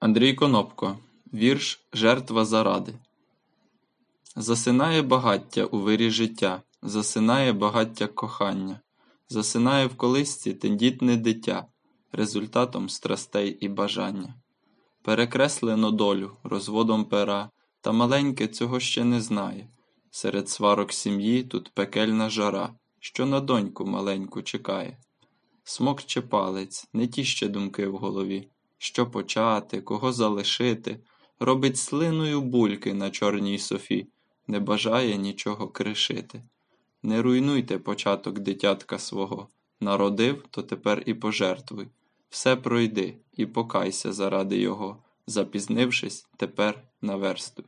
Андрій Конопко. Вірш Жертва заради. Засинає багаття у вирі життя, засинає багаття кохання, засинає в колисці тендітне дитя, результатом страстей і бажання. Перекреслено долю розводом пера, та маленьке цього ще не знає. Серед сварок сім'ї тут пекельна жара, що на доньку маленьку чекає. Смокче палець, не ті ще думки в голові, що почати, кого залишити, робить слиною бульки на чорній софі, не бажає нічого кришити. Не руйнуйте початок дитятка свого, народив, то тепер і пожертвуй. Все пройди і покайся заради його, запізнившись, тепер наверстуй.